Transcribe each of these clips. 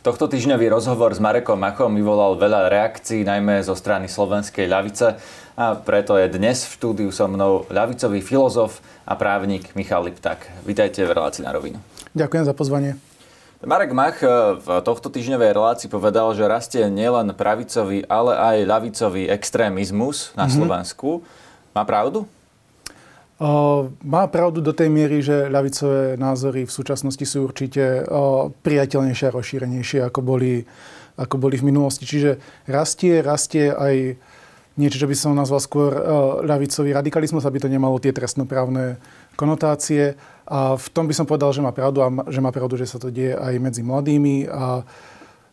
Tohto týždňový rozhovor s Marekom Machom vyvolal veľa reakcií, najmä zo strany slovenskej ľavice a preto je dnes v štúdiu so mnou ľavicový filozof a právnik Michal Liptak. Vítajte v relácii na rovinu. Ďakujem za pozvanie. Marek Mach eh, v tohto týždňovej relácii povedal, že rastie nielen pravicový, ale aj ľavicový extrémizmus na mm-hmm. Slovensku. Má pravdu? Má pravdu do tej miery, že ľavicové názory v súčasnosti sú určite priateľnejšie a rozšírenejšie, ako boli, ako boli v minulosti. Čiže rastie, rastie aj niečo, čo by som nazval skôr ľavicový radikalizmus, aby to nemalo tie trestnoprávne konotácie. A v tom by som povedal, že má pravdu a že má pravdu, že sa to deje aj medzi mladými. A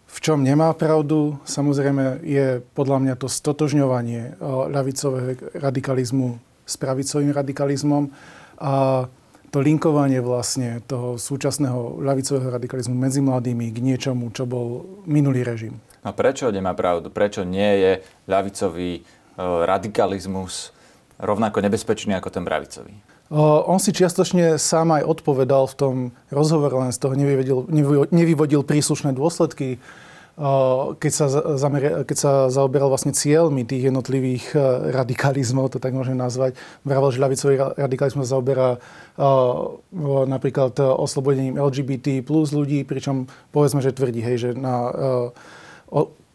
v čom nemá pravdu, samozrejme, je podľa mňa to stotožňovanie ľavicového radikalizmu s pravicovým radikalizmom a to linkovanie vlastne toho súčasného ľavicového radikalizmu medzi mladými k niečomu, čo bol minulý režim. A prečo nemá pravdu? Prečo nie je ľavicový e, radikalizmus rovnako nebezpečný ako ten pravicový? On si čiastočne sám aj odpovedal v tom rozhovore, len z toho nevyvodil, nevyvodil príslušné dôsledky keď sa, zamer- keď sa zaoberal vlastne cieľmi tých jednotlivých e, radikalizmov, to tak môžem nazvať, vravel, že ľavicový radikalizmus zaoberá napríklad oslobodením LGBT plus ľudí, pričom povedzme, že tvrdí, hej, že na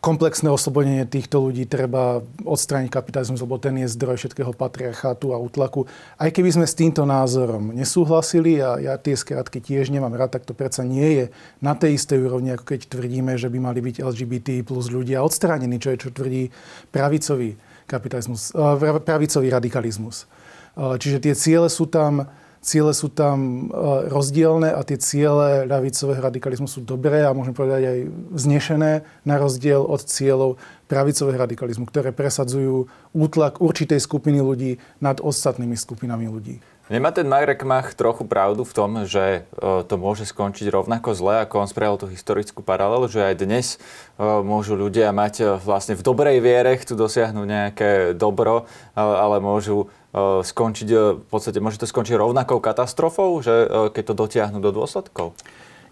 komplexné oslobodenie týchto ľudí treba odstrániť kapitalizmus, lebo ten je zdroj všetkého patriarchátu a útlaku. Aj keby sme s týmto názorom nesúhlasili, a ja tie skratky tiež nemám rád, tak to predsa nie je na tej istej úrovni, ako keď tvrdíme, že by mali byť LGBT plus ľudia odstránení, čo je, čo tvrdí pravicový kapitalizmus, eh, pravicový radikalizmus. Eh, čiže tie ciele sú tam ciele sú tam e, rozdielne a tie ciele ľavicového radikalizmu sú dobré a môžem povedať aj vznešené na rozdiel od cieľov pravicového radikalizmu, ktoré presadzujú útlak určitej skupiny ľudí nad ostatnými skupinami ľudí. Nemá ten Marek Mach trochu pravdu v tom, že e, to môže skončiť rovnako zle, ako on spravil tú historickú paralelu, že aj dnes e, môžu ľudia mať vlastne v dobrej viere, chcú dosiahnuť nejaké dobro, ale môžu skončiť, v podstate môže to skončiť rovnakou katastrofou, že keď to dotiahnu do dôsledkov?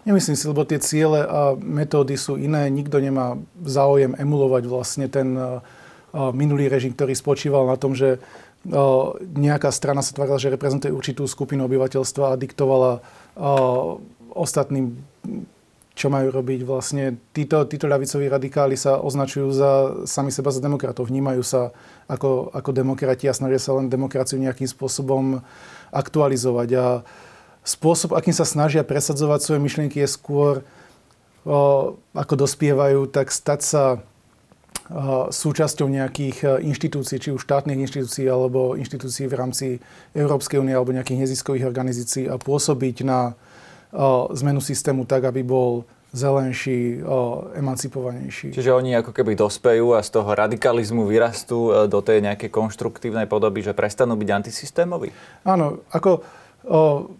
Nemyslím si, lebo tie ciele a metódy sú iné. Nikto nemá záujem emulovať vlastne ten minulý režim, ktorý spočíval na tom, že nejaká strana sa tvárila, že reprezentuje určitú skupinu obyvateľstva a diktovala ostatným čo majú robiť. Vlastne títo, títo ľavicoví radikáli sa označujú za sami seba za demokratov. Vnímajú sa ako, ako demokrati a snažia sa len demokraciu nejakým spôsobom aktualizovať. A spôsob, akým sa snažia presadzovať svoje myšlienky, je skôr, ako dospievajú, tak stať sa súčasťou nejakých inštitúcií, či už štátnych inštitúcií, alebo inštitúcií v rámci Európskej únie, alebo nejakých neziskových organizácií a pôsobiť na zmenu systému tak, aby bol zelenší, emancipovanejší. Čiže oni ako keby dospejú a z toho radikalizmu vyrastú do tej nejakej konštruktívnej podoby, že prestanú byť antisystémoví? Áno, ako o,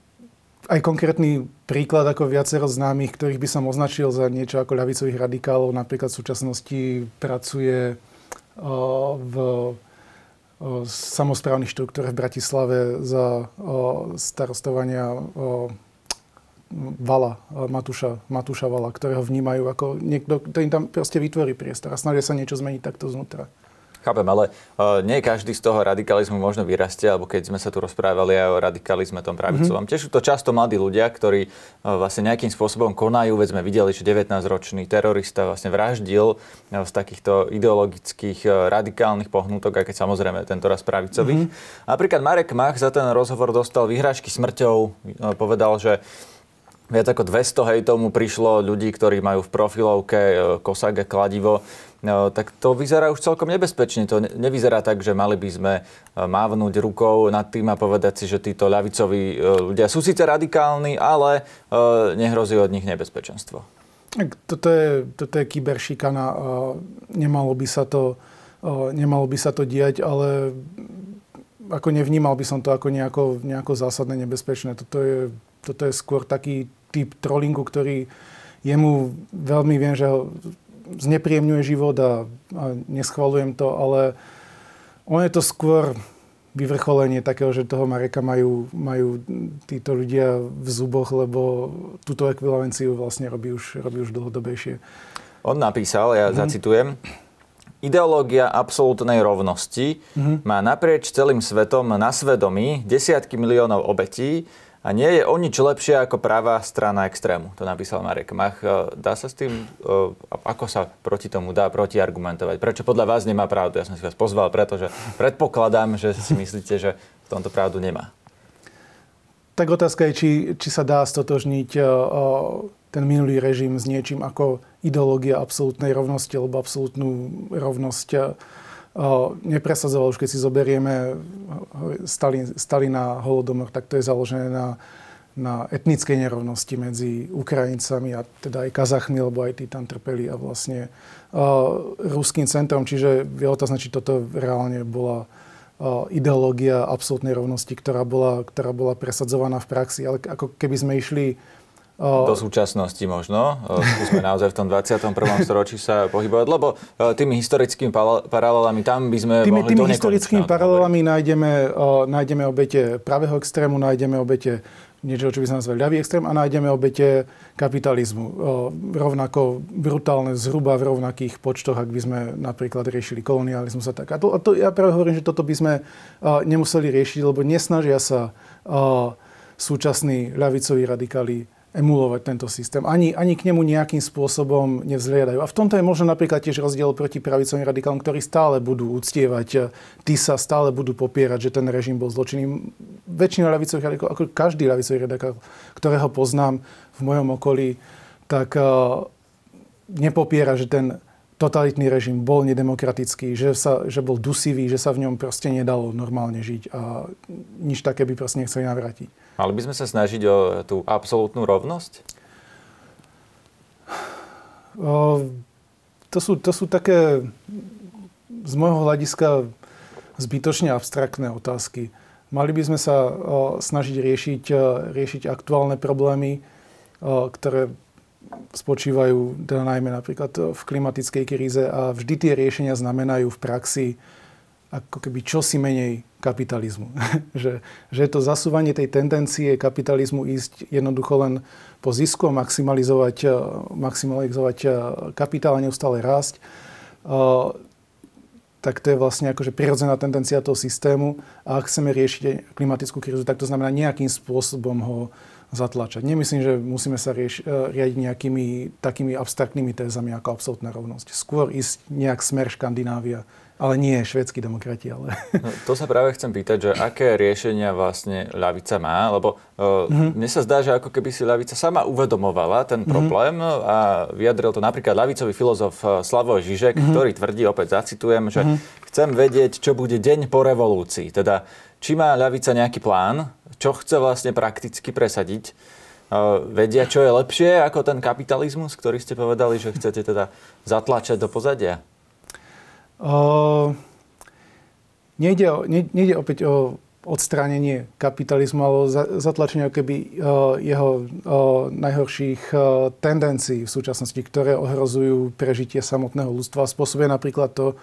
aj konkrétny príklad ako viacero známych, ktorých by som označil za niečo ako ľavicových radikálov, napríklad v súčasnosti pracuje v samozprávnych štruktúrach v Bratislave za starostovania Vala, Matúša, Matúša Vala, ktorého vnímajú ako niekto, kto im tam proste vytvorí priestor a snažia sa niečo zmeniť takto znútra. Chápem, ale uh, nie každý z toho radikalizmu možno vyrastie, alebo keď sme sa tu rozprávali aj o radikalizme tom pravicovom. Mm-hmm. Tiež sú to často mladí ľudia, ktorí uh, vlastne nejakým spôsobom konajú. Veď sme videli, že 19-ročný terorista vlastne vraždil uh, z takýchto ideologických uh, radikálnych pohnutok, aj keď samozrejme tento raz pravicových. Mm-hmm. Napríklad Marek Mach za ten rozhovor dostal vyhrážky smrťou. Uh, povedal, že Viac ako 200 hejtov mu prišlo ľudí, ktorí majú v profilovke e, kosák a kladivo. No, tak to vyzerá už celkom nebezpečne. To nevyzerá tak, že mali by sme e, mávnuť rukou nad tým a povedať si, že títo ľavicoví ľudia sú síce radikálni, ale nehrozí od nich nebezpečenstvo. Toto je, toto je kyberšikana. Nemalo by sa to, nemalo by sa to diať, ale ako nevnímal by som to ako nejako, nejako zásadné nebezpečné. Toto je, toto je skôr taký typ trollingu, ktorý jemu veľmi viem, že znepríjemňuje život a, a neschvalujem to, ale on je to skôr vyvrcholenie takého, že toho Mareka majú, majú títo ľudia v zuboch, lebo túto ekvivalenciu vlastne robí už, robí už dlhodobejšie. On napísal, ja mm-hmm. zacitujem, Ideológia absolútnej rovnosti mm-hmm. má naprieč celým svetom na svedomí desiatky miliónov obetí a nie je o nič lepšie ako pravá strana extrému. To napísal Marek Mach. E, dá sa s tým, e, ako sa proti tomu dá protiargumentovať? Prečo podľa vás nemá pravdu? Ja som si vás pozval, pretože predpokladám, že si myslíte, že v tomto pravdu nemá. Tak otázka je, či, či sa dá stotožniť ten minulý režim s niečím ako ideológia absolútnej rovnosti alebo absolútnu rovnosť nepresadzoval. Už keď si zoberieme Stalin, Stalina holodomor, tak to je založené na, na etnickej nerovnosti medzi Ukrajincami a teda aj Kazachmi, lebo aj tí tam trpeli a vlastne uh, ruským centrom. Čiže je otázne, či toto reálne bola uh, ideológia absolútnej rovnosti, ktorá bola, ktorá bola presadzovaná v praxi. Ale ako keby sme išli do súčasnosti možno. Skúsme naozaj v tom 21. storočí sa pohybovať, lebo tými historickými paralelami tam by sme tými, mohli Tými historickými paralelami nájdeme, nájdeme obete pravého extrému, nájdeme obete niečo, čo by sme nazvali ľavý extrém a nájdeme obete kapitalizmu. Rovnako brutálne, zhruba v rovnakých počtoch, ak by sme napríklad riešili kolonializmus a tak. A to, a to ja práve hovorím, že toto by sme nemuseli riešiť, lebo nesnažia sa súčasní ľavicoví radikáli emulovať tento systém. Ani, ani k nemu nejakým spôsobom nevzliadajú. A v tomto je možno napríklad tiež rozdiel proti pravicovým radikálom, ktorí stále budú uctievať, tí sa stále budú popierať, že ten režim bol zločinný. Väčšina ľavicových radikálov, ako každý ľavicový radikál, ktorého poznám v mojom okolí, tak uh, nepopiera, že ten totalitný režim bol nedemokratický, že, sa, že bol dusivý, že sa v ňom proste nedalo normálne žiť a nič také by proste nechceli navrátiť. Mali by sme sa snažiť o tú absolútnu rovnosť? O, to, sú, to sú také z môjho hľadiska zbytočne abstraktné otázky. Mali by sme sa o, snažiť riešiť, riešiť aktuálne problémy, o, ktoré spočívajú teda najmä napríklad v klimatickej kríze a vždy tie riešenia znamenajú v praxi ako keby čosi menej kapitalizmu. že, že to zasúvanie tej tendencie kapitalizmu ísť jednoducho len po zisku a maximalizovať, maximalizovať kapitál a neustále rásť. Tak to je vlastne akože prirodzená tendencia toho systému. A ak chceme riešiť klimatickú krízu, tak to znamená nejakým spôsobom ho zatlačať. Nemyslím, že musíme sa rieš, riadiť nejakými takými abstraktnými tézami ako absolútna rovnosť. Skôr ísť nejak smer Škandinávia ale nie švedskí demokrati. Ale... No, to sa práve chcem pýtať, že aké riešenia vlastne ľavica má, lebo uh, mm-hmm. mne sa zdá, že ako keby si ľavica sama uvedomovala ten mhm. problém mm-hmm. a vyjadril to napríklad ľavicový filozof e, Slavoj Žižek, mm-hmm. ktorý tvrdí, opäť zacitujem, že mm-hmm. chcem vedieť, čo bude deň po revolúcii. Teda, či má ľavica nejaký plán, čo chce vlastne prakticky presadiť, vedia, čo je lepšie ako ten kapitalizmus, ktorý ste povedali, že chcete teda zatlačať do pozadia? Uh, nejde, o, ne, nejde opäť o odstránenie kapitalizmu, ale zatlačenie keby uh, jeho uh, najhorších uh, tendencií v súčasnosti, ktoré ohrozujú prežitie samotného ľudstva. Spôsobuje napríklad to,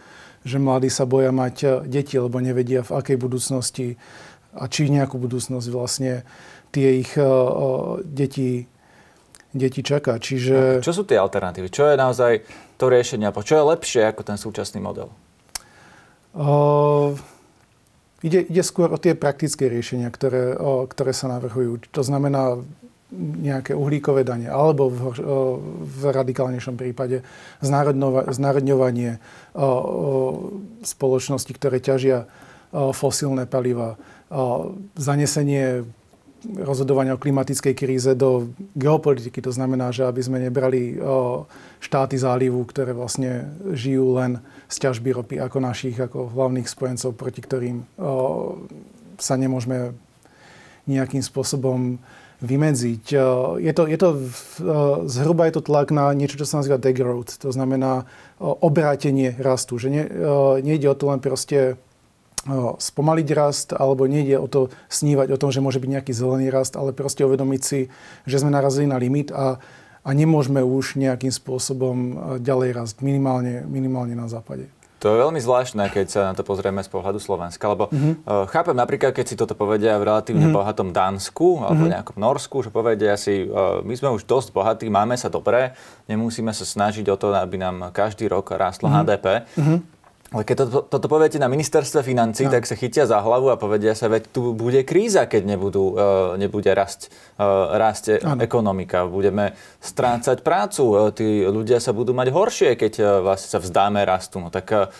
že mladí sa boja mať deti, lebo nevedia v akej budúcnosti a či nejakú budúcnosť vlastne tie ich deti deti čaká. Čiže... Čo sú tie alternatívy? Čo je naozaj to riešenie? Čo je lepšie ako ten súčasný model? Uh, ide, ide skôr o tie praktické riešenia, ktoré, o, ktoré sa navrhujú. To znamená nejaké uhlíkové dane, alebo v, v radikálnejšom prípade znárodňovanie spoločnosti, ktoré ťažia fosílne paliva, zanesenie rozhodovania o klimatickej kríze do geopolitiky. To znamená, že aby sme nebrali štáty zálivu, ktoré vlastne žijú len z ťažby ropy ako našich, ako hlavných spojencov, proti ktorým sa nemôžeme nejakým spôsobom vymedziť. Je to, je to, zhruba je to tlak na niečo, čo sa nazýva degrowth. To znamená obrátenie rastu. Že ne, nejde o to len proste spomaliť rast, alebo nejde o to snívať o tom, že môže byť nejaký zelený rast, ale proste uvedomiť si, že sme narazili na limit a, a nemôžeme už nejakým spôsobom ďalej rast, minimálne, minimálne na západe. To je veľmi zvláštne, keď sa na to pozrieme z pohľadu Slovenska, lebo uh-huh. chápem napríklad, keď si toto povedia v relatívne uh-huh. bohatom Dánsku alebo uh-huh. nejakom Norsku, že povedia si, uh, my sme už dosť bohatí, máme sa dobre, nemusíme sa snažiť o to, aby nám každý rok rástlo uh-huh. HDP. Uh-huh. Ale keď toto, toto poviete na ministerstve financí, no. tak sa chytia za hlavu a povedia sa, veď tu bude kríza, keď nebudú, uh, nebude rast, uh, rásť ano. ekonomika. Budeme strácať prácu, tí ľudia sa budú mať horšie, keď vlastne sa vzdáme rastu. No tak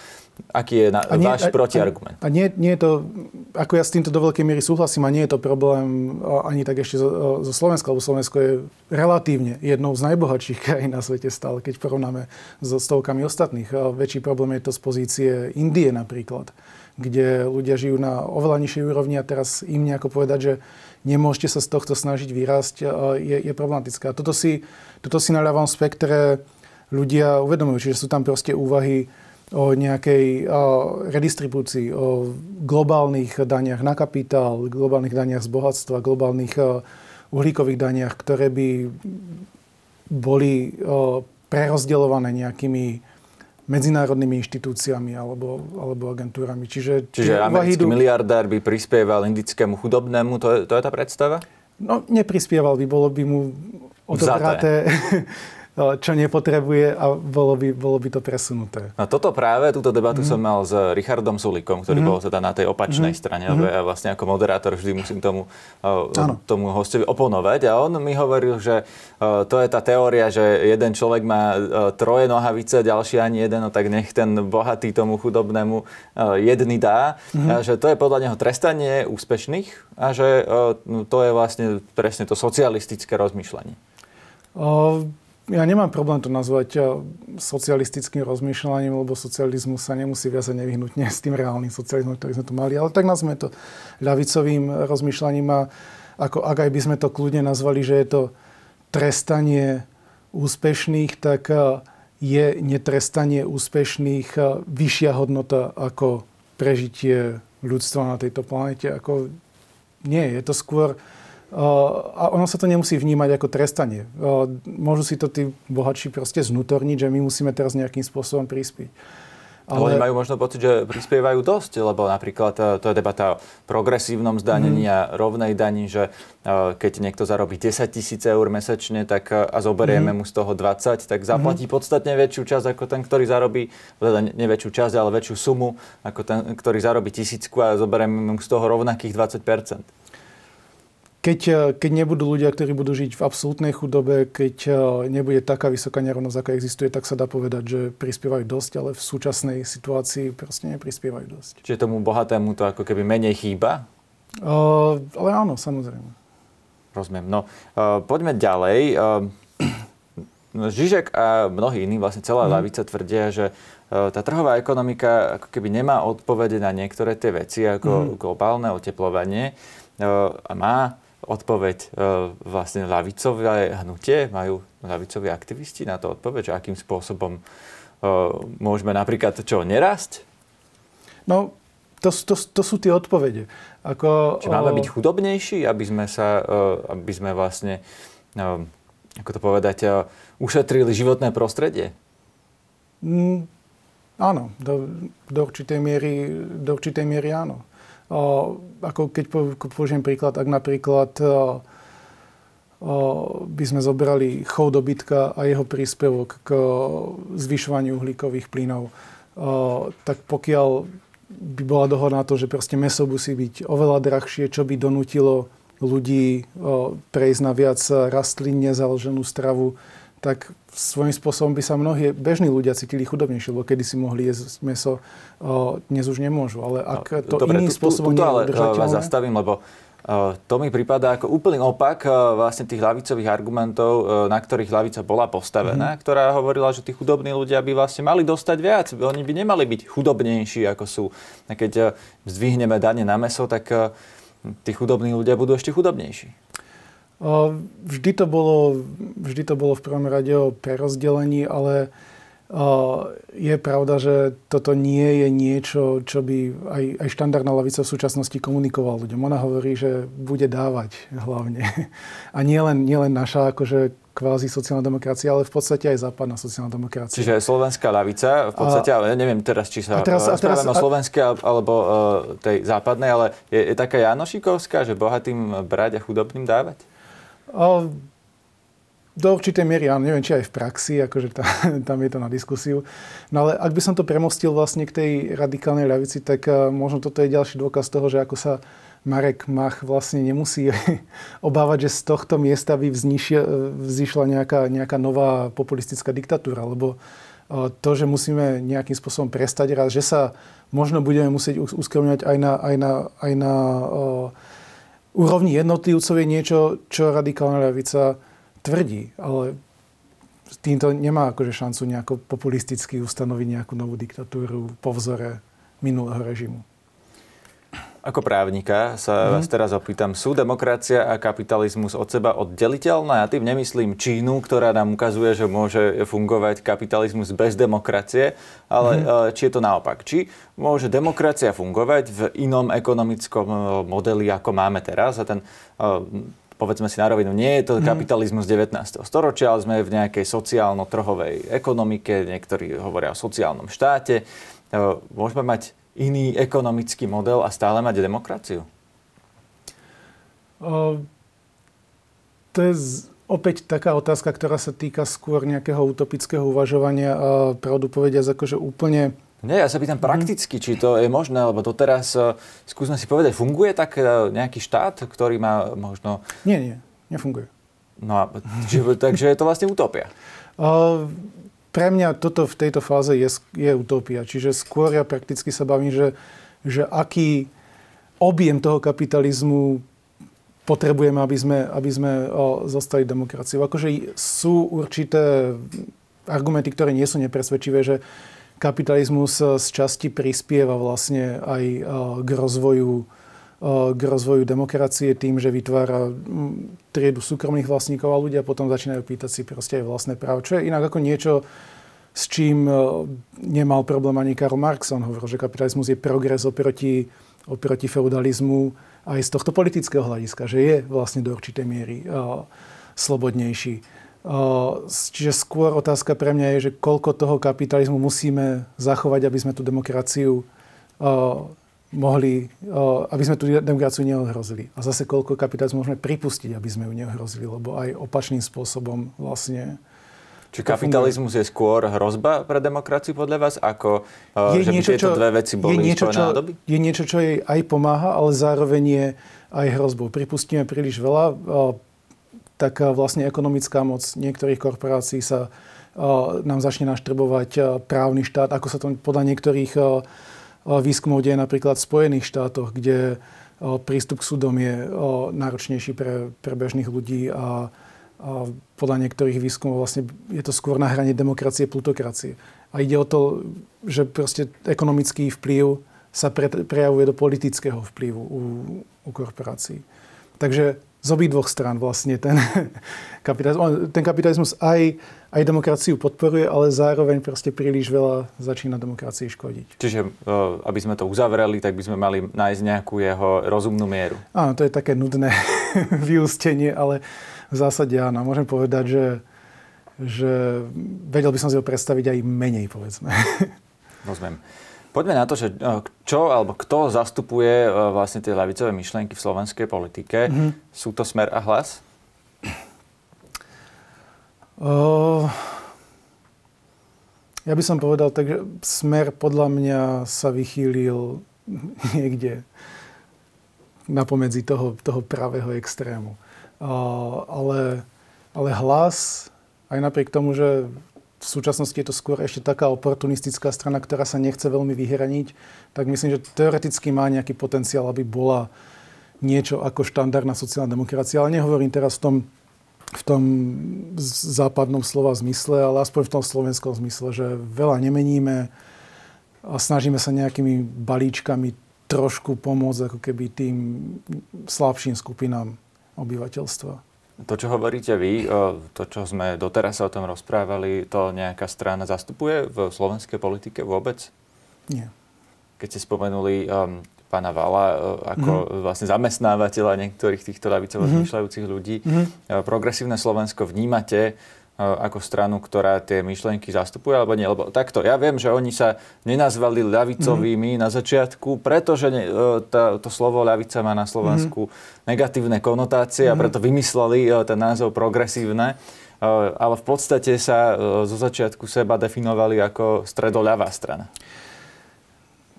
Aký je na, a nie, váš a, protiargument? A nie, nie je to, ako ja s týmto do veľkej miery súhlasím, a nie je to problém ani tak ešte zo, zo Slovenska, lebo Slovensko je relatívne jednou z najbohatších krajín na svete stále, keď porovnáme so stovkami ostatných. A väčší problém je to z pozície Indie napríklad, kde ľudia žijú na oveľa nižšej úrovni a teraz im nejako povedať, že nemôžete sa z tohto snažiť vyrásť, je, je problematické. A toto si, toto si na ľavom spektre ľudia uvedomujú, čiže sú tam proste úvahy, o nejakej o redistribúcii, o globálnych daniach na kapitál, globálnych daniach z bohatstva, globálnych uhlíkových daniach, ktoré by boli o, prerozdeľované nejakými medzinárodnými inštitúciami alebo, alebo agentúrami. Čiže, Čiže americký idú... miliardár by prispieval indickému chudobnému, to je, to je tá predstava? No, neprispieval by, bolo by mu odobraté čo nepotrebuje a bolo by, bolo by to presunuté. No toto práve, túto debatu mm-hmm. som mal s Richardom Sulikom, ktorý mm-hmm. bol teda na tej opačnej mm-hmm. strane, lebo mhm. ja vlastne ako moderátor vždy musím tomu, uh, tomu hostovi oponovať a on mi hovoril, že uh, to je tá teória, že jeden človek má uh, troje nohavice, ďalší ani jeden, no tak nech ten bohatý tomu chudobnému jedný dá. Mm-hmm. A že to je podľa neho trestanie úspešných a že no, to je vlastne presne to socialistické rozmýšľanie. Uh ja nemám problém to nazvať eh, socialistickým rozmýšľaním, lebo socializmus sa nemusí viazať nevyhnutne s tým reálnym socializmom, ktorý sme tu mali. Ale tak nazveme to ľavicovým rozmýšľaním a ako, ak aj by sme to kľudne nazvali, že je to trestanie úspešných, tak eh, je netrestanie úspešných eh, vyššia hodnota ako prežitie ľudstva na tejto planete. Ako nie, je to skôr a ono sa to nemusí vnímať ako trestanie. Môžu si to tí bohatší proste znútorniť, že my musíme teraz nejakým spôsobom prispieť. Ale... Oni majú možno pocit, že prispievajú dosť, lebo napríklad e, to je debata o progresívnom zdanení mm. a rovnej daní, že e, keď niekto zarobí 10 tisíc eur mesačne tak, e, a zoberieme mm. mu z toho 20, tak zaplatí mm. podstatne väčšiu časť ako ten, ktorý zarobí, teda väčšiu časť, ale väčšiu sumu ako ten, ktorý zarobí tisícku a zoberieme mu z toho rovnakých 20 keď, eh, keď nebudú ľudia, ktorí budú žiť v absolútnej chudobe, keď eh, nebude taká vysoká nerovnosť, aká existuje, tak sa dá povedať, že prispievajú dosť, ale v súčasnej situácii proste neprispievajú dosť. Čiže tomu bohatému to ako keby menej chýba? Uh, ale áno, samozrejme. Rozumiem. No, uh, poďme ďalej. Uh, Žižek a mnohí iní, vlastne celá mm. lavica tvrdia, že tá trhová ekonomika ako keby nemá odpovede na niektoré tie veci, ako mm. globálne oteplovanie. A má odpoveď e, vlastne lavicové hnutie? Majú lavicoví aktivisti na to odpoveď, že akým spôsobom e, môžeme napríklad čo, nerásť? No, to, to, to sú tie odpovede. Ako, Či máme byť chudobnejší, aby sme sa, e, aby sme vlastne, ako to povedať, ušetrili životné prostredie? Mm, áno, do, do, určitej miery, do určitej miery áno ako keď použijem príklad, ak napríklad by sme zobrali chov dobytka a jeho príspevok k zvyšovaniu uhlíkových plynov, tak pokiaľ by bola dohoda na to, že proste meso musí byť oveľa drahšie, čo by donútilo ľudí prejsť na viac rastlinne založenú stravu, tak svojím spôsobom by sa mnohí bežní ľudia cítili chudobnejšie, lebo kedy si mohli jesť meso, dnes už nemôžu. Ale ak to Dobre, iným spôsobom tu, tu, ale vás zastavím, lebo to mi prípada ako úplný opak vlastne tých lavicových argumentov, na ktorých lavica bola postavená, mm-hmm. ktorá hovorila, že tí chudobní ľudia by vlastne mali dostať viac. Oni by nemali byť chudobnejší, ako sú. A keď zdvihneme dane na meso, tak tí chudobní ľudia budú ešte chudobnejší. Vždy to bolo, vždy to bolo v prvom rade o prerozdelení, ale je pravda, že toto nie je niečo, čo by aj, aj štandardná lavica v súčasnosti komunikovala ľuďom. Ona hovorí, že bude dávať hlavne. A nie len, nie len naša akože kvázi sociálna demokracia, ale v podstate aj západná sociálna demokracia. Čiže slovenská ľavica, v podstate, a, ale neviem teraz, či sa a teraz, a teraz, o slovenskej alebo uh, tej západnej, ale je, je taká Janošikovská, že bohatým brať a chudobným dávať? A, do určitej miery, áno, neviem, či aj v praxi, akože tam, tam je to na diskusiu. No ale ak by som to premostil vlastne k tej radikálnej ľavici, tak uh, možno toto je ďalší dôkaz toho, že ako sa Marek Mach vlastne nemusí obávať, že z tohto miesta by vzýšla nejaká, nejaká nová populistická diktatúra, lebo to, že musíme nejakým spôsobom prestať raz, že sa možno budeme musieť uskromňovať aj na, aj na, aj na uh, úrovni jednotlivcov je niečo, čo radikálna ľavica tvrdí, ale týmto nemá akože šancu nejako populisticky ustanoviť nejakú novú diktatúru po vzore minulého režimu. Ako právnika sa mm. vás teraz opýtam, sú demokracia a kapitalizmus od seba oddeliteľné? Ja tým nemyslím Čínu, ktorá nám ukazuje, že môže fungovať kapitalizmus bez demokracie, ale mm. či je to naopak. Či môže demokracia fungovať v inom ekonomickom e, modeli, ako máme teraz a ten e, povedzme si na rovinu, nie je to mhm. kapitalizmus 19. storočia, ale sme v nejakej sociálno-trhovej ekonomike, niektorí hovoria o sociálnom štáte. Môžeme mať iný ekonomický model a stále mať demokraciu? O, to je z, opäť taká otázka, ktorá sa týka skôr nejakého utopického uvažovania a pravdu povediac akože úplne nie, ja sa pýtam prakticky, či to je možné, lebo doteraz, uh, skúsme si povedať, funguje tak uh, nejaký štát, ktorý má možno... Nie, nie, nefunguje. No a, či, takže je to vlastne utopia. Uh, pre mňa toto v tejto fáze je, je utopia. Čiže skôr ja prakticky sa bavím, že, že aký objem toho kapitalizmu potrebujeme, aby sme, aby sme o, zostali demokraciou. Akože sú určité argumenty, ktoré nie sú nepresvedčivé, že kapitalizmus z časti prispieva vlastne aj k rozvoju, k rozvoju demokracie tým, že vytvára triedu súkromných vlastníkov a ľudia potom začínajú pýtať si proste aj vlastné právo. Čo je inak ako niečo, s čím e, nemal problém ani Karl Marx. On hovoril, že kapitalizmus je progres oproti, oproti feudalizmu aj z tohto politického hľadiska, že je vlastne do určitej miery uh, slobodnejší. Uh, čiže skôr otázka pre mňa je, že koľko toho kapitalizmu musíme zachovať, aby sme tú demokraciu uh, mohli, aby sme tú demokraciu neohrozili. A zase koľko kapitalizmu môžeme pripustiť, aby sme ju neohrozili, lebo aj opačným spôsobom vlastne či kapitalizmus je skôr hrozba pre demokraciu podľa vás, ako je že niečo, by tieto čo, dve veci boli je niečo, čo, nádoby? Je niečo, čo jej aj pomáha, ale zároveň je aj hrozbou. Pripustíme príliš veľa, tak vlastne ekonomická moc niektorých korporácií sa nám začne naštrbovať právny štát, ako sa to podľa niektorých výskumov deje napríklad v Spojených štátoch, kde prístup k súdom je náročnejší pre, pre bežných ľudí a a podľa niektorých výskumov vlastne je to skôr na hrane demokracie, plutokracie. A ide o to, že proste ekonomický vplyv sa pre, prejavuje do politického vplyvu u, u korporácií. Takže z obi dvoch strán vlastne ten kapitalizmus, ten kapitalizmus aj, aj demokraciu podporuje, ale zároveň proste príliš veľa začína demokracii škodiť. Čiže, aby sme to uzavreli, tak by sme mali nájsť nejakú jeho rozumnú mieru. Áno, to je také nudné vyústenie, ale v zásade áno. Môžem povedať, že, že vedel by som si ho predstaviť aj menej, povedzme. Rozumiem. Poďme na to, že e, čo alebo kto zastupuje e, vlastne tie ľavicové myšlienky v slovenskej politike. Mm-hmm. Sú to Smer a Hlas? Uh, ja by som povedal tak, že Smer podľa mňa sa vychýlil niekde napomedzi toho, toho pravého extrému ale, ale hlas, aj napriek tomu, že v súčasnosti je to skôr ešte taká oportunistická strana, ktorá sa nechce veľmi vyhraniť, tak myslím, že teoreticky má nejaký potenciál, aby bola niečo ako štandardná sociálna demokracia. Ale nehovorím teraz v tom, v tom západnom slova zmysle, ale aspoň v tom slovenskom zmysle, že veľa nemeníme a snažíme sa nejakými balíčkami trošku pomôcť ako keby tým slabším skupinám obyvateľstva. To, čo hovoríte vy, to, čo sme doteraz sa o tom rozprávali, to nejaká strana zastupuje v slovenskej politike vôbec? Nie. Keď ste spomenuli um, pána Vala ako mm-hmm. vlastne zamestnávateľa niektorých týchto ľavicovo mm-hmm. zmyšľajúcich ľudí. Mm-hmm. Progresívne Slovensko vnímate ako stranu, ktorá tie myšlienky zastupuje, alebo nie? Lebo takto, ja viem, že oni sa nenazvali ľavicovými mm-hmm. na začiatku, pretože ne, tá, to slovo ľavica má na Slovensku mm-hmm. negatívne konotácie mm-hmm. a preto vymysleli ten názov progresívne. Ale v podstate sa zo začiatku seba definovali ako stredoľavá strana.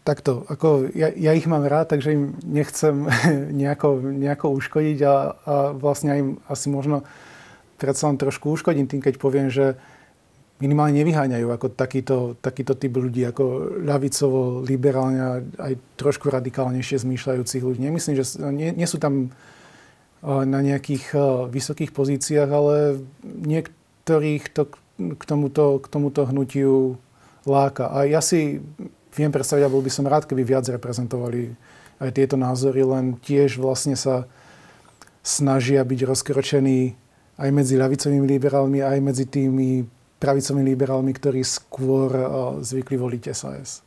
Takto, ako ja, ja ich mám rád, takže im nechcem nejako, nejako uškodiť a, a vlastne im asi možno predsa len trošku uškodím tým, keď poviem, že minimálne nevyháňajú ako takýto, takýto typ ľudí, ako ľavicovo, liberálne aj trošku radikálnejšie zmýšľajúcich ľudí. Nemyslím, že nie, nie sú tam na nejakých vysokých pozíciách, ale niektorých to k tomuto, k tomuto hnutiu láka. A ja si viem predstaviť, a bol by som rád, keby viac reprezentovali aj tieto názory, len tiež vlastne sa snažia byť rozkročení aj medzi ľavicovými liberálmi, aj medzi tými pravicovými liberálmi, ktorí skôr uh, zvykli voliť SAS.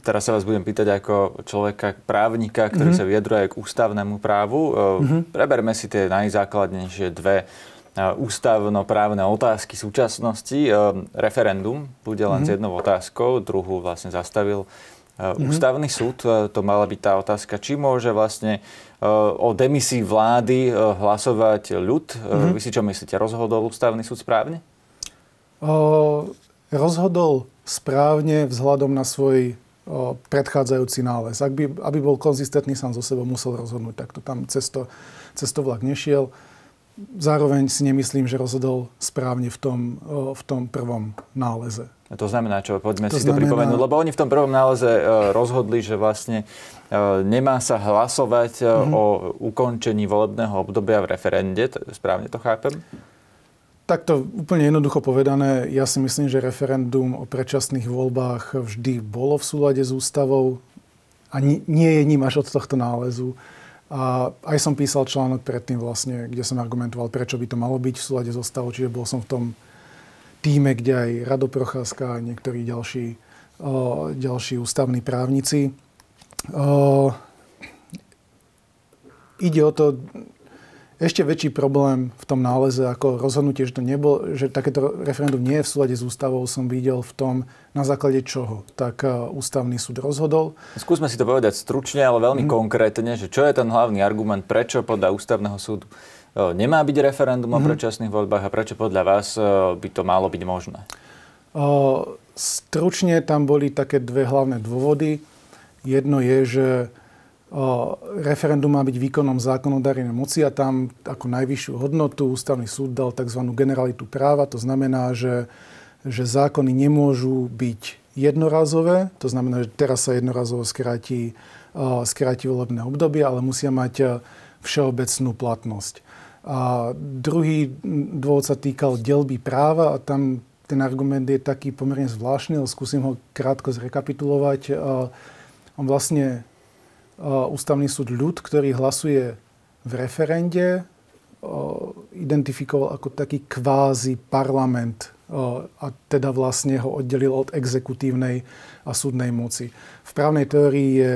Teraz sa vás budem pýtať ako človeka, právnika, ktorý mm-hmm. sa vyjadruje k ústavnému právu. Mm-hmm. Preberme si tie najzákladnejšie dve ústavnoprávne otázky súčasnosti. Referendum bude len mm-hmm. s mhm. jednou otázkou, druhú vlastne zastavil Mm-hmm. Ústavný súd, to mala byť tá otázka, či môže vlastne o demisii vlády e, hlasovať ľud. Mm-hmm. Vy si čo myslíte, rozhodol ústavný súd správne? O, rozhodol správne vzhľadom na svoj o, predchádzajúci nález. Ak by, aby bol konzistentný sám zo sebou, musel rozhodnúť takto. Tam cesto, cesto vlak nešiel. Zároveň si nemyslím, že rozhodol správne v tom, v tom prvom náleze. To znamená čo? Poďme to si znamená... to pripomenúť. Lebo oni v tom prvom náleze e, rozhodli, že vlastne e, nemá sa hlasovať mm-hmm. o ukončení volebného obdobia v referende. Správne to chápem? Takto úplne jednoducho povedané, ja si myslím, že referendum o predčasných voľbách vždy bolo v súlade s ústavou a nie je ním až od tohto nálezu. A aj som písal článok predtým vlastne, kde som argumentoval, prečo by to malo byť v súlade so stavou, čiže bol som v tom týme, kde aj Rado Procházka a niektorí ďalší, ďalší ústavní právnici. Ide o to, ešte väčší problém v tom náleze ako rozhodnutie, že, to nebol, že takéto referendum nie je v súlade s ústavou, som videl v tom, na základe čoho. Tak ústavný súd rozhodol. Skúsme si to povedať stručne, ale veľmi mm. konkrétne, že čo je ten hlavný argument, prečo podľa ústavného súdu nemá byť referendum o mhm. predčasných voľbách a prečo podľa vás by to malo byť možné? Stručne tam boli také dve hlavné dôvody. Jedno je, že referendum má byť výkonom zákonodárnej moci a tam ako najvyššiu hodnotu ústavný súd dal tzv. generalitu práva. To znamená, že, že zákony nemôžu byť jednorazové, to znamená, že teraz sa jednorazovo skráti, skráti volebné obdobie, ale musia mať všeobecnú platnosť. A druhý dôvod sa týkal delby práva a tam ten argument je taký pomerne zvláštny, ale skúsim ho krátko zrekapitulovať. On vlastne ústavný súd ľud, ktorý hlasuje v referende, identifikoval ako taký kvázi parlament a teda vlastne ho oddelil od exekutívnej a súdnej moci. V právnej teórii je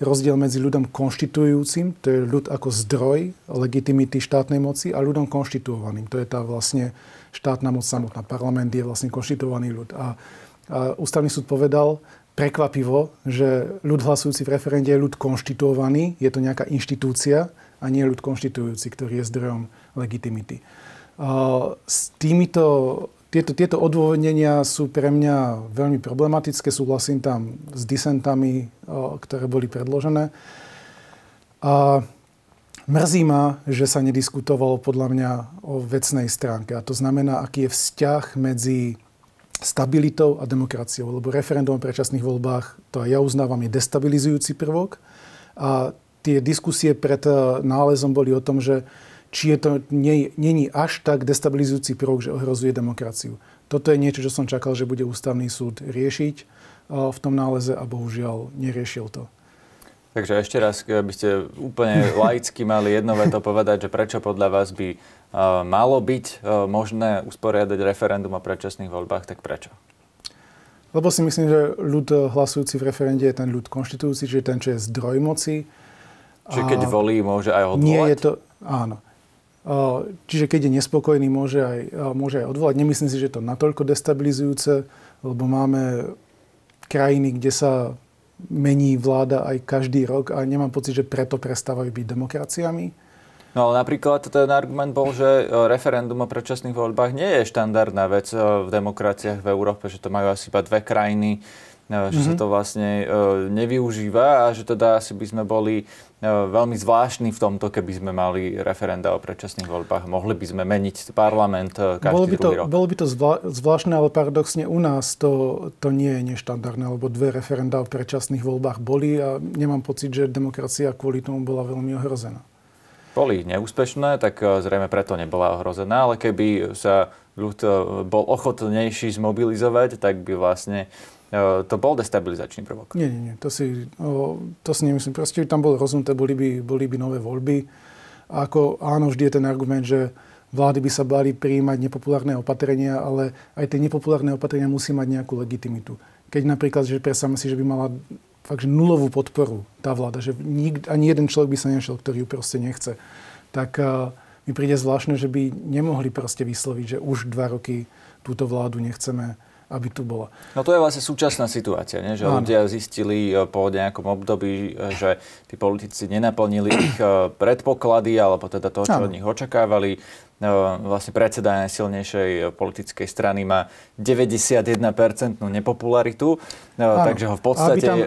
rozdiel medzi ľudom konštitujúcim, to je ľud ako zdroj legitimity štátnej moci, a ľudom konštituovaným. To je tá vlastne štátna moc samotná. Parlament je vlastne konštituovaný ľud. A, a ústavný súd povedal prekvapivo, že ľud hlasujúci v referende je ľud konštituovaný, je to nejaká inštitúcia a nie ľud konštitujúci, ktorý je zdrojom legitimity. S týmito tieto, tieto odôvodnenia sú pre mňa veľmi problematické. Súhlasím tam s disentami, ktoré boli predložené. A mrzí ma, že sa nediskutovalo podľa mňa o vecnej stránke. A to znamená, aký je vzťah medzi stabilitou a demokraciou. Lebo referendum o predčasných voľbách, to aj ja uznávam, je destabilizujúci prvok. A tie diskusie pred nálezom boli o tom, že či je to není až tak destabilizujúci prvok, že ohrozuje demokraciu. Toto je niečo, čo som čakal, že bude ústavný súd riešiť v tom náleze a bohužiaľ neriešil to. Takže ešte raz, keby ste úplne laicky mali jedno veto povedať, že prečo podľa vás by malo byť možné usporiadať referendum o predčasných voľbách, tak prečo? Lebo si myslím, že ľud hlasujúci v referende je ten ľud konštitujúci, čiže ten, čo je zdroj moci. Čiže keď volí, môže aj odvolať? Nie je to, áno. Čiže keď je nespokojný, môže aj, môže aj odvolať. Nemyslím si, že je to natoľko destabilizujúce, lebo máme krajiny, kde sa mení vláda aj každý rok a nemám pocit, že preto prestávajú byť demokraciami. No ale napríklad ten argument bol, že e, referendum o predčasných voľbách nie je štandardná vec e, v demokraciách v Európe, že to majú asi iba dve krajiny že mm-hmm. sa to vlastne e, nevyužíva a že teda asi by sme boli e, veľmi zvláštni v tomto, keby sme mali referenda o predčasných voľbách. Mohli by sme meniť parlament e, každý bolo by to, rok. Bolo by to zvla- zvláštne, ale paradoxne u nás to, to nie je neštandardné, lebo dve referenda o predčasných voľbách boli a nemám pocit, že demokracia kvôli tomu bola veľmi ohrozená. Boli neúspešné, tak zrejme preto nebola ohrozená, ale keby sa ľud bol ochotnejší zmobilizovať, tak by vlastne to bol destabilizačný prvok. Nie, nie, nie. To si, to si nemyslím. Proste tam bolo rozhodnuté, boli by, boli by nové voľby. A ako áno, vždy je ten argument, že vlády by sa báli prijímať nepopulárne opatrenia, ale aj tie nepopulárne opatrenia musí mať nejakú legitimitu. Keď napríklad, že predstavme si, že by mala fakt, že nulovú podporu tá vláda, že nik, ani jeden človek by sa nešiel, ktorý ju proste nechce, tak uh, mi príde zvláštne, že by nemohli proste vysloviť, že už dva roky túto vládu nechceme aby tu bola. No to je vlastne súčasná situácia, nie? že Áno. ľudia zistili e, po nejakom období, e, že tí politici nenaplnili ich e, predpoklady, alebo teda to, čo Áno. od nich očakávali. Vlastne predseda najsilnejšej politickej strany má 91% nepopularitu, Áno. takže ho v podstate tam...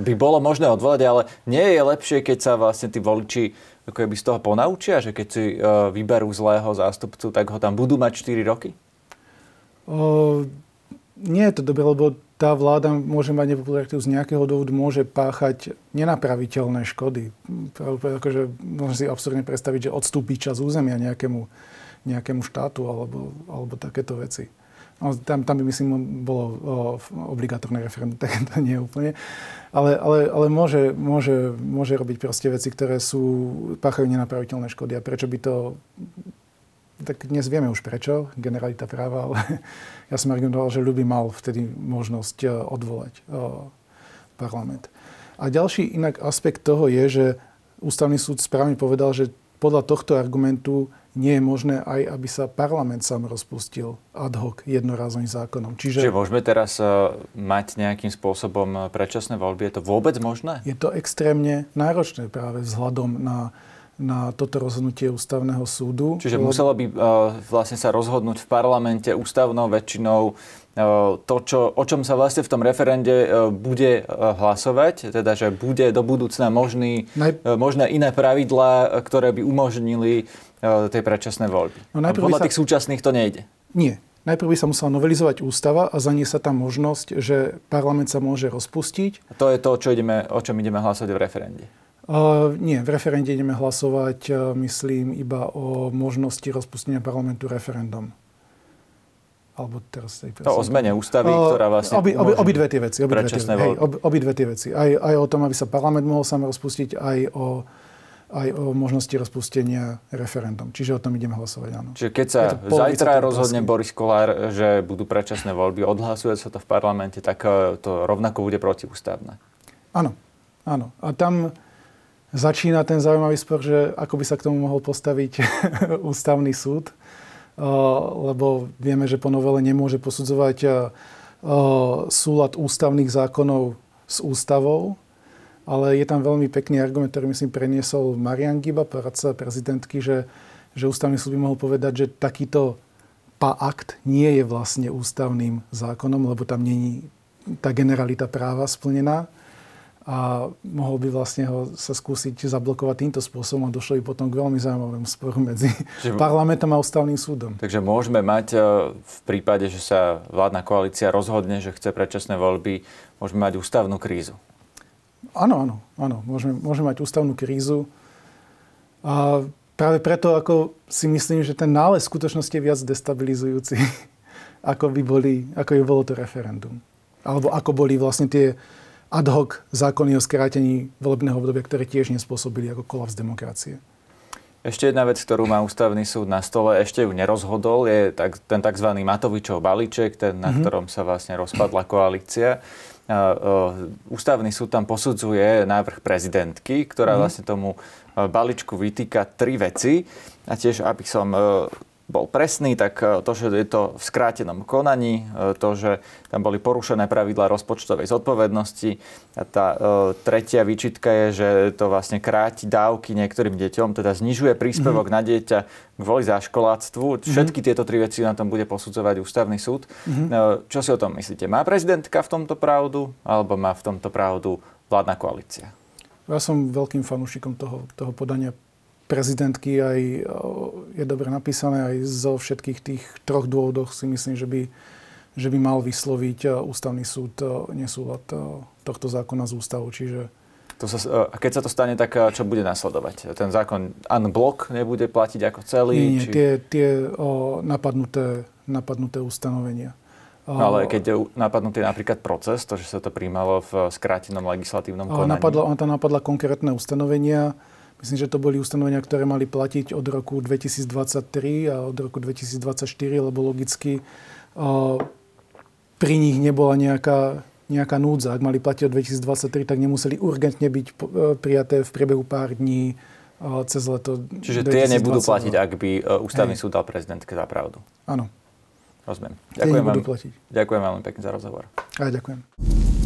by bolo možné odvolať, ale nie je lepšie, keď sa vlastne tí voliči ako z toho ponaučia, že keď si vyberú zlého zástupcu, tak ho tam budú mať 4 roky? Uh nie je to dobré, lebo tá vláda môže mať nepopularitu z nejakého dôvodu, môže páchať nenapraviteľné škody. Akože môžem si absurdne predstaviť, že odstúpi čas územia nejakému, nejakému štátu alebo, alebo takéto veci. No, tam, tam by myslím bolo o, obligatórne referendum, tak to nie úplne. Ale, ale, ale môže, môže, môže robiť proste veci, ktoré sú, páchajú nenapraviteľné škody. A prečo by to tak dnes vieme už prečo, generalita práva, ale ja som argumentoval, že ľubý mal vtedy možnosť e, odvolať e, parlament. A ďalší inak aspekt toho je, že ústavný súd správne povedal, že podľa tohto argumentu nie je možné aj, aby sa parlament sám rozpustil ad hoc jednorázovým zákonom. Čiže, Čiže môžeme teraz uh, mať nejakým spôsobom predčasné voľby? Je to vôbec možné? Je to extrémne náročné práve vzhľadom na na toto rozhodnutie ústavného súdu. Čiže muselo by uh, vlastne sa rozhodnúť v parlamente ústavnou väčšinou uh, to, čo, o čom sa vlastne v tom referende uh, bude hlasovať, teda že bude do budúcna možný, Naj... možné iné pravidlá, ktoré by umožnili tej predčasné voľby. No podľa sa... tých súčasných to nejde. Nie. Najprv by sa musela novelizovať ústava a za sa tam možnosť, že parlament sa môže rozpustiť. A to je to, čo ideme, o čom ideme hlasovať v referende. Uh, nie, v referende ideme hlasovať, uh, myslím, iba o možnosti rozpustenia parlamentu referendum. Alebo teraz tej to o zmene ústavy, uh, ktorá vlastne obi, obi, obi dve tie veci. Obi dve tie, hej, obi, obi dve tie veci. Aj, aj o tom, aby sa parlament mohol sám rozpustiť, aj o, aj o možnosti rozpustenia referendum. Čiže o tom ideme hlasovať, áno. Čiže keď sa zajtra rozhodne Boris Kolár, že budú predčasné voľby, odhlasuje sa to v parlamente, tak uh, to rovnako bude protiústavné. Áno, áno. A tam začína ten zaujímavý spor, že ako by sa k tomu mohol postaviť ústavný súd, lebo vieme, že po novele nemôže posudzovať súlad ústavných zákonov s ústavou, ale je tam veľmi pekný argument, ktorý myslím preniesol Marian Giba, poradca prezidentky, že, že ústavný súd by mohol povedať, že takýto akt nie je vlastne ústavným zákonom, lebo tam není tá generalita práva splnená a mohol by vlastne ho sa skúsiť zablokovať týmto spôsobom a došlo by potom k veľmi zaujímavému sporu medzi Čiže, parlamentom a ústavným súdom. Takže môžeme mať e, v prípade, že sa vládna koalícia rozhodne, že chce predčasné voľby, môžeme mať ústavnú krízu. Áno, áno, áno. Môžeme, môžeme mať ústavnú krízu. A práve preto, ako si myslím, že ten nález v skutočnosti je viac destabilizujúci, ako by, boli, ako by bolo to referendum. Alebo ako boli vlastne tie ad hoc zákony o skrátení volebného obdobia, ktoré tiež nespôsobili ako kolaps demokracie. Ešte jedna vec, ktorú má ústavný súd na stole, ešte ju nerozhodol, je tak, ten tzv. Matovičov balíček, ten, na mm-hmm. ktorom sa vlastne rozpadla koalícia. Ústavný súd tam posudzuje návrh prezidentky, ktorá mm-hmm. vlastne tomu balíčku vytýka tri veci. A tiež, aby som bol presný, tak e, to, že je to v skrátenom konaní, e, to, že tam boli porušené pravidla rozpočtovej zodpovednosti. A tá e, tretia výčitka je, že to vlastne kráti dávky niektorým deťom, teda znižuje príspevok mm-hmm. na dieťa kvôli záškoláctvu. Mm-hmm. Všetky tieto tri veci na tom bude posudzovať ústavný súd. Mm-hmm. Čo si o tom myslíte? Má prezidentka v tomto pravdu, alebo má v tomto pravdu vládna koalícia? Ja som veľkým fanúšikom toho, toho podania prezidentky aj je dobre napísané aj zo všetkých tých troch dôvodoch si myslím, že by, že by mal vysloviť ústavný súd nesúlad tohto zákona z ústavu. Čiže to sa, a keď sa to stane, tak čo bude nasledovať? Ten zákon unblock nebude platiť ako celý? Nie, nie či... tie, tie o, napadnuté, napadnuté ustanovenia. No ale keď je napadnutý napríklad proces, to, že sa to príjmalo v skrátenom legislatívnom konaní? Napadla, on tam napadla konkrétne ustanovenia, Myslím, že to boli ustanovenia, ktoré mali platiť od roku 2023 a od roku 2024, lebo logicky pri nich nebola nejaká, nejaká núdza. Ak mali platiť od 2023, tak nemuseli urgentne byť e, prijaté v priebehu pár dní cez leto Čiže tie 2022. nebudú platiť, ak by e, ústavný Hej. súd dal prezidentke za pravdu? Áno. Rozumiem. Ďakujem vám, platiť. ďakujem veľmi pekne za rozhovor. A ďakujem.